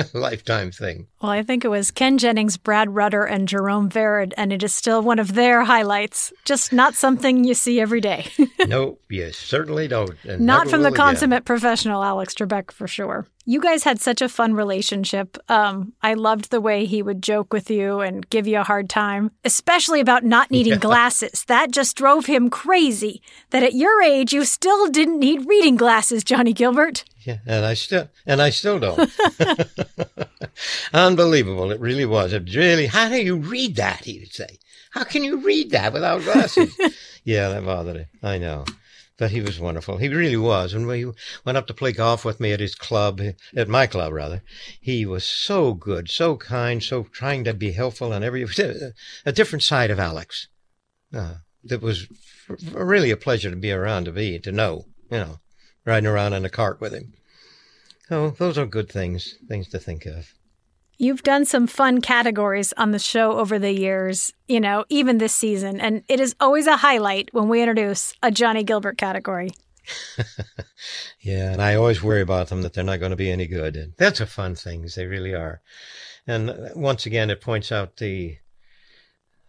S1: <laughs> lifetime thing.
S2: Well, I think it was Ken Jennings, Brad Rutter, and Jerome Vered, and it is still one of their highlights. Just not something you see every day.
S1: no, you certainly don't.
S2: not from the
S1: again.
S2: consummate professional Alex Trebek, for sure. You guys had such a fun relationship. Um, I loved the way he would joke with you and give you a hard time, especially about not needing
S1: Yeah.
S2: glasses. That just drove him crazy. That at your age, you still didn't need reading glasses, Johnny Gilbert.
S1: Yeah, and I still and I still don't. <laughs> Unbelievable! It really was. It really. How do you read that? He would say. How can you read that without glasses? <laughs> yeah, that bothered him. I know. But he was wonderful. He really was. And when we went up to play golf with me at his club, at my club rather, he was so good, so kind, so trying to be helpful and every a different side of Alex. Uh, it was really a pleasure to be around, to be to know, you know, riding around in a cart with him. So those are good things, things to think of.
S2: You've done some fun categories on the show over the years, you know, even this season, and it is always a highlight when we introduce a Johnny Gilbert category. <laughs>
S1: Yeah, and I always worry about them that they're not going to be any good. And that's a fun things. They really are. And uh, once again, it points out the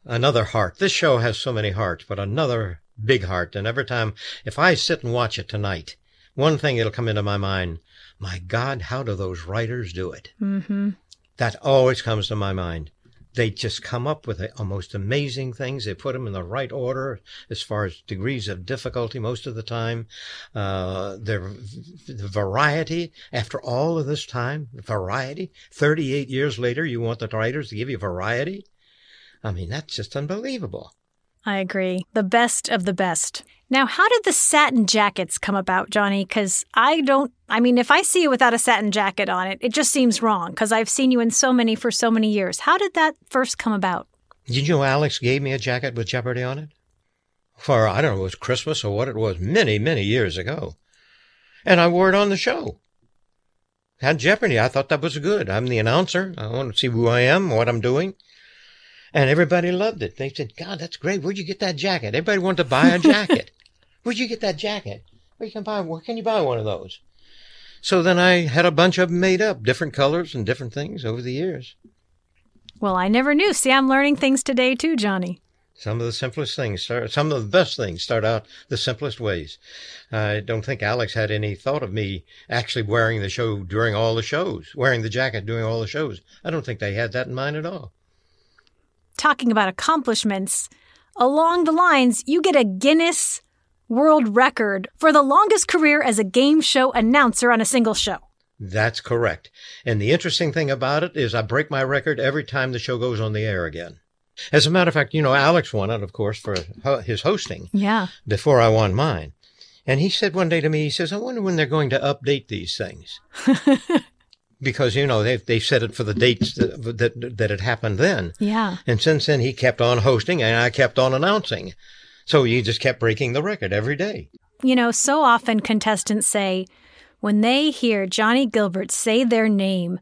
S1: another heart. This show has so many hearts, but another big heart. And every time, if I sit and watch it tonight, one thing that'll come into my mind: My God, how do those writers do it?
S2: Mm-hmm.
S1: That always comes to my mind. They just come up with the most amazing things. They put them in the right order as far as degrees of difficulty most of the time. Uh, their the variety after all of this time, variety. 38 years later, you want the writers to give you variety? I mean, that's just unbelievable.
S2: I agree. The best of the best. Now, how did the satin jackets come about, Johnny? Because I don't, I mean, if I see you without a satin jacket on it, it just seems wrong because I've seen you in so many for so many years. How did that first come about?
S1: Did you know Alex gave me a jacket with Jeopardy on it? For, I don't know, it was Christmas or what it was, many, many years ago. And I wore it on the show. Had Jeopardy. I thought that was good. I'm the announcer. I want to see who I am, what I'm doing. And everybody loved it. They said, God, that's great. Where'd you get that jacket? Everybody wanted to buy a jacket. <laughs> Where'd you get that jacket? Where you can buy? Where can you buy one of those? So then I had a bunch of them made up, different colors and different things over the years.
S2: Well, I never knew. See, I'm learning things today too, Johnny.
S1: Some of the simplest things start, some of the best things start out the simplest ways. I don't think Alex had any thought of me actually wearing the show during all the shows, wearing the jacket during all the shows. I don't think they had that in mind at all.
S2: Talking about accomplishments, along the lines, you get a Guinness World Record for the longest career as a game show announcer on a single show.
S1: That's correct. And the interesting thing about it is I break my record every time the show goes on the air again. As a matter of fact, you know, Alex won it, of course, for his hosting.
S2: Yeah.
S1: Before I won mine. And he said one day to me, he says, I wonder when they're going to update these things. <laughs> because, you know, they've, they set it for the dates that, that, that it happened then.
S2: Yeah.
S1: And since then, he kept on hosting and I kept on announcing. So he just kept breaking the record every day.
S2: You know, so often contestants say, when they hear Johnny Gilbert say their name,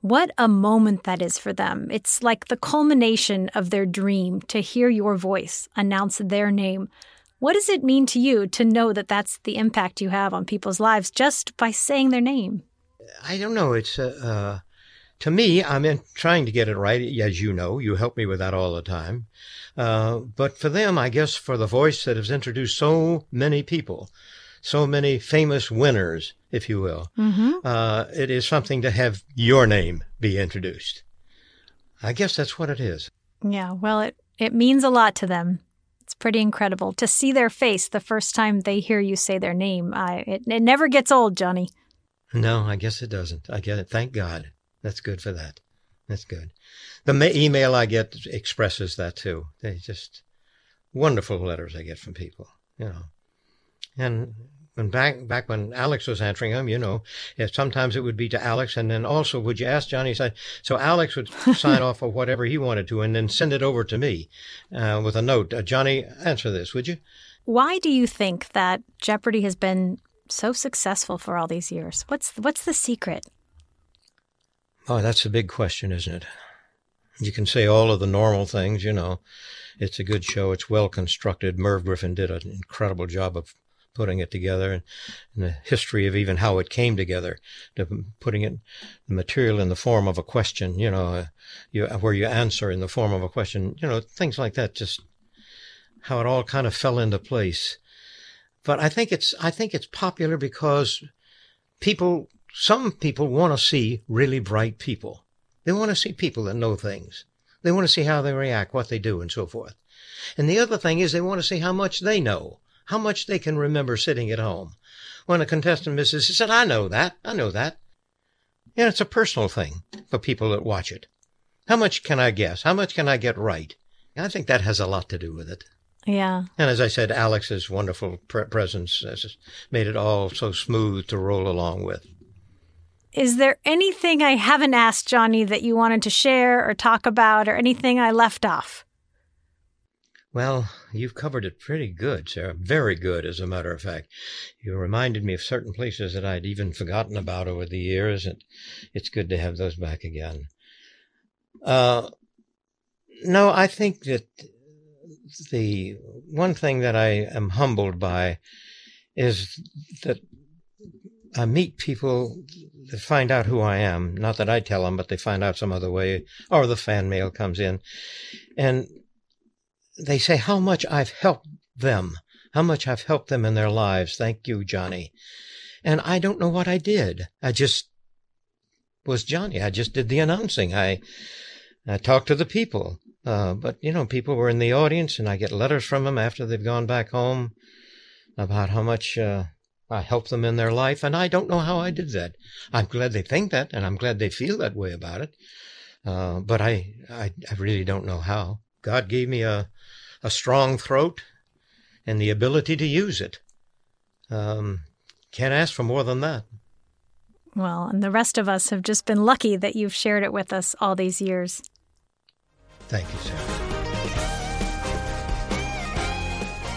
S2: what a moment that is for them. It's like the culmination of their dream to hear your voice announce their name. What does it mean to you to know that that's the impact you have on people's lives just by saying their name?
S1: I don't know. It's uh, uh, to me, I'm in trying to get it right. As you know, you help me with that all the time. Uh, but for them, I guess for the voice that has introduced so many people, so many famous winners, if you will.
S2: Mm-hmm.
S1: Uh, it is something to have your name be introduced. I guess that's what it is.
S2: Yeah, well, it, it means a lot to them. It's pretty incredible to see their face the first time they hear you say their name. I, it, it never gets old, Johnny.
S1: No, I guess it doesn't. I get it. Thank God. That's good for that. That's good. The ma- email I get expresses that too. They just wonderful letters I get from people, you know. And when back back when Alex was answering them, you know, sometimes it would be to Alex, and then also would you ask Johnny? Said so. Alex would <laughs> sign off of whatever he wanted to, and then send it over to me uh, with a note. Uh, Johnny, answer this, would you?
S2: Why do you think that Jeopardy has been so successful for all these years? What's what's the secret?
S1: Oh, that's a big question, isn't it? You can say all of the normal things, you know. It's a good show. It's well constructed. Merv Griffin did an incredible job of putting it together and, the history of even how it came together, to putting it, the material in the form of a question, you know, uh, you, where you answer in the form of a question, you know, things like that, just how it all kind of fell into place. But I think it's, I think it's popular because people, some people want to see really bright people. They want to see people that know things. They want to see how they react, what they do, and so forth. And the other thing is they want to see how much they know how much they can remember sitting at home. When a contestant misses, he said, I know that. I know that. Yeah, it's a personal thing for people that watch it. How much can I guess? How much can I get right? I think that has a lot to do with it.
S2: Yeah.
S1: And as I said, Alex's wonderful pre- presence has made it all so smooth to roll along with.
S2: Is there anything I haven't asked Johnny that you wanted to share or talk about or anything I left off?
S1: Well, you've covered it pretty good, Sarah. Very good, as a matter of fact. You reminded me of certain places that I'd even forgotten about over the years, and it's good to have those back again. Uh, no, I think that the one thing that I am humbled by is that I meet people that find out who I am. Not that I tell them, but they find out some other way, or the fan mail comes in. And they say how much I've helped them, how much I've helped them in their lives. Thank you, Johnny. And I don't know what I did. I just was Johnny. I just did the announcing. I, I talked to the people. Uh, but, you know, people were in the audience and I get letters from them after they've gone back home about how much, uh, I helped them in their life. And I don't know how I did that. I'm glad they think that and I'm glad they feel that way about it. Uh, but I, I, I really don't know how. God gave me a, a strong throat and the ability to use it. Um, can't ask for more than that.
S2: Well, and the rest of us have just been lucky that you've shared it with us all these years.
S1: Thank you, Sarah.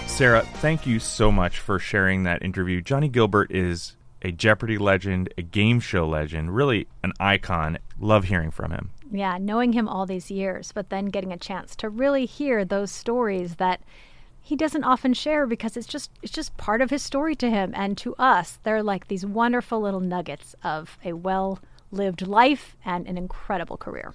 S3: Sarah, thank you so much for sharing that interview. Johnny Gilbert is a Jeopardy legend, a game show legend, really an icon. Love hearing from him.
S2: Yeah, knowing him all these years, but then getting a chance to really hear those stories that he doesn't often share because it's just it's just part of his story to him and to us. They're like these wonderful little nuggets of a well lived life and an incredible career.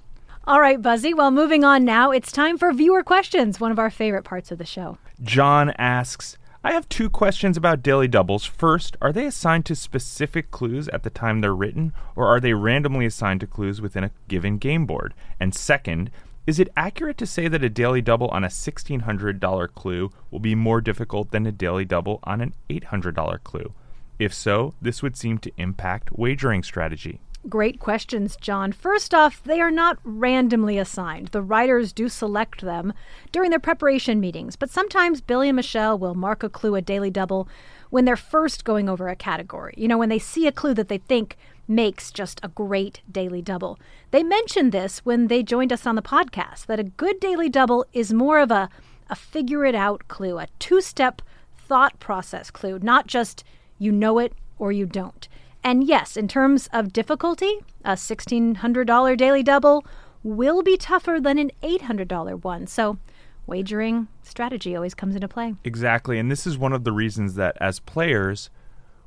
S2: All right, Buzzy. Well, moving on now, it's time for viewer questions, one of our favorite parts of the show.
S3: John asks, I have two questions about daily doubles. First, are they assigned to specific clues at the time they're written, or are they randomly assigned to clues within a given game board? And second, is it accurate to say that a daily double on a $1,600 clue will be more difficult than a daily double on an $800 clue? If so, this would seem to impact wagering strategy.
S2: Great questions, John. First off, they are not randomly assigned. The writers do select them during their preparation meetings, but sometimes Billy and Michele will mark a clue a daily double when they're first going over a category. You know, when they see a clue that they think makes just a great daily double. They mentioned this when they joined us on the podcast that a good daily double is more of a, a figure it out clue, a two step thought process clue, not just you know it or you don't. And yes, in terms of difficulty, a $1,600 daily double will be tougher than an $800 one. So, wagering strategy always comes into play.
S3: Exactly. And this is one of the reasons that as players,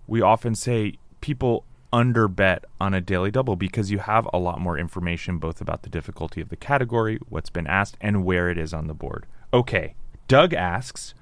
S3: we often say people under bet on a daily double because you have a lot more information both about the difficulty of the category, what's been asked, and where it is on the board. Okay. Doug asks,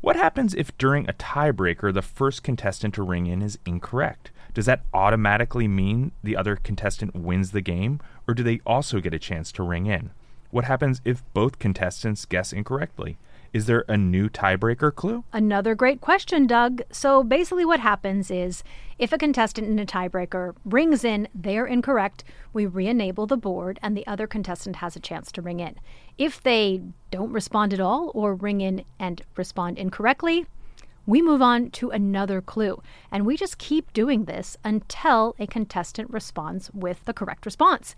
S3: what happens if during a tiebreaker the first contestant to ring in is incorrect? Does that automatically mean the other contestant wins the game, or do they also get a chance to ring in? What happens if both contestants guess incorrectly? Is there a new tiebreaker clue?
S2: Another great question, Doug. So basically, what happens is if a contestant in a tiebreaker rings in, they're incorrect, we re enable the board and the other contestant has a chance to ring in. If they don't respond at all or ring in and respond incorrectly, we move on to another clue. And we just keep doing this until a contestant responds with the correct response.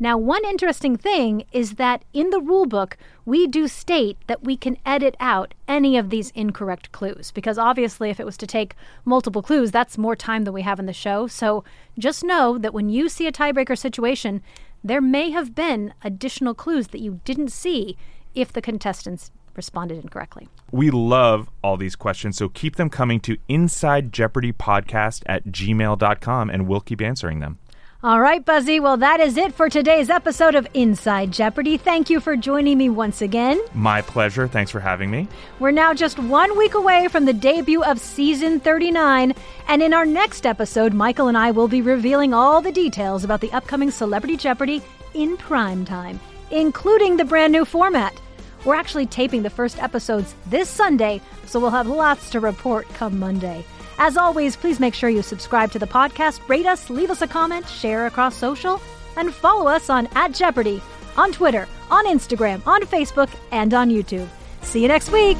S2: Now, one interesting thing is that in the rulebook, we do state that we can edit out any of these incorrect clues, because obviously, if it was to take multiple clues, that's more time than we have in the show. So just know that when you see a tiebreaker situation, there may have been additional clues that you didn't see if the contestants responded incorrectly.
S3: We love all these questions, so keep them coming to Inside Jeopardy Podcast at gmail.com and we'll keep answering them.
S2: All right, Buzzy. Well, that is it for today's episode of Inside Jeopardy. Thank you for joining me once again.
S3: My pleasure. Thanks for having me.
S2: We're now just one week away from the debut of season 39. And in our next episode, Michael and I will be revealing all the details about the upcoming Celebrity Jeopardy in prime time, including the brand new format. We're actually taping the first episodes this Sunday, so we'll have lots to report come Monday. As always, please make sure you subscribe to the podcast, rate us, leave us a comment, share across social, and follow us on at Jeopardy on Twitter, on Instagram, on Facebook, and on YouTube. See you next week.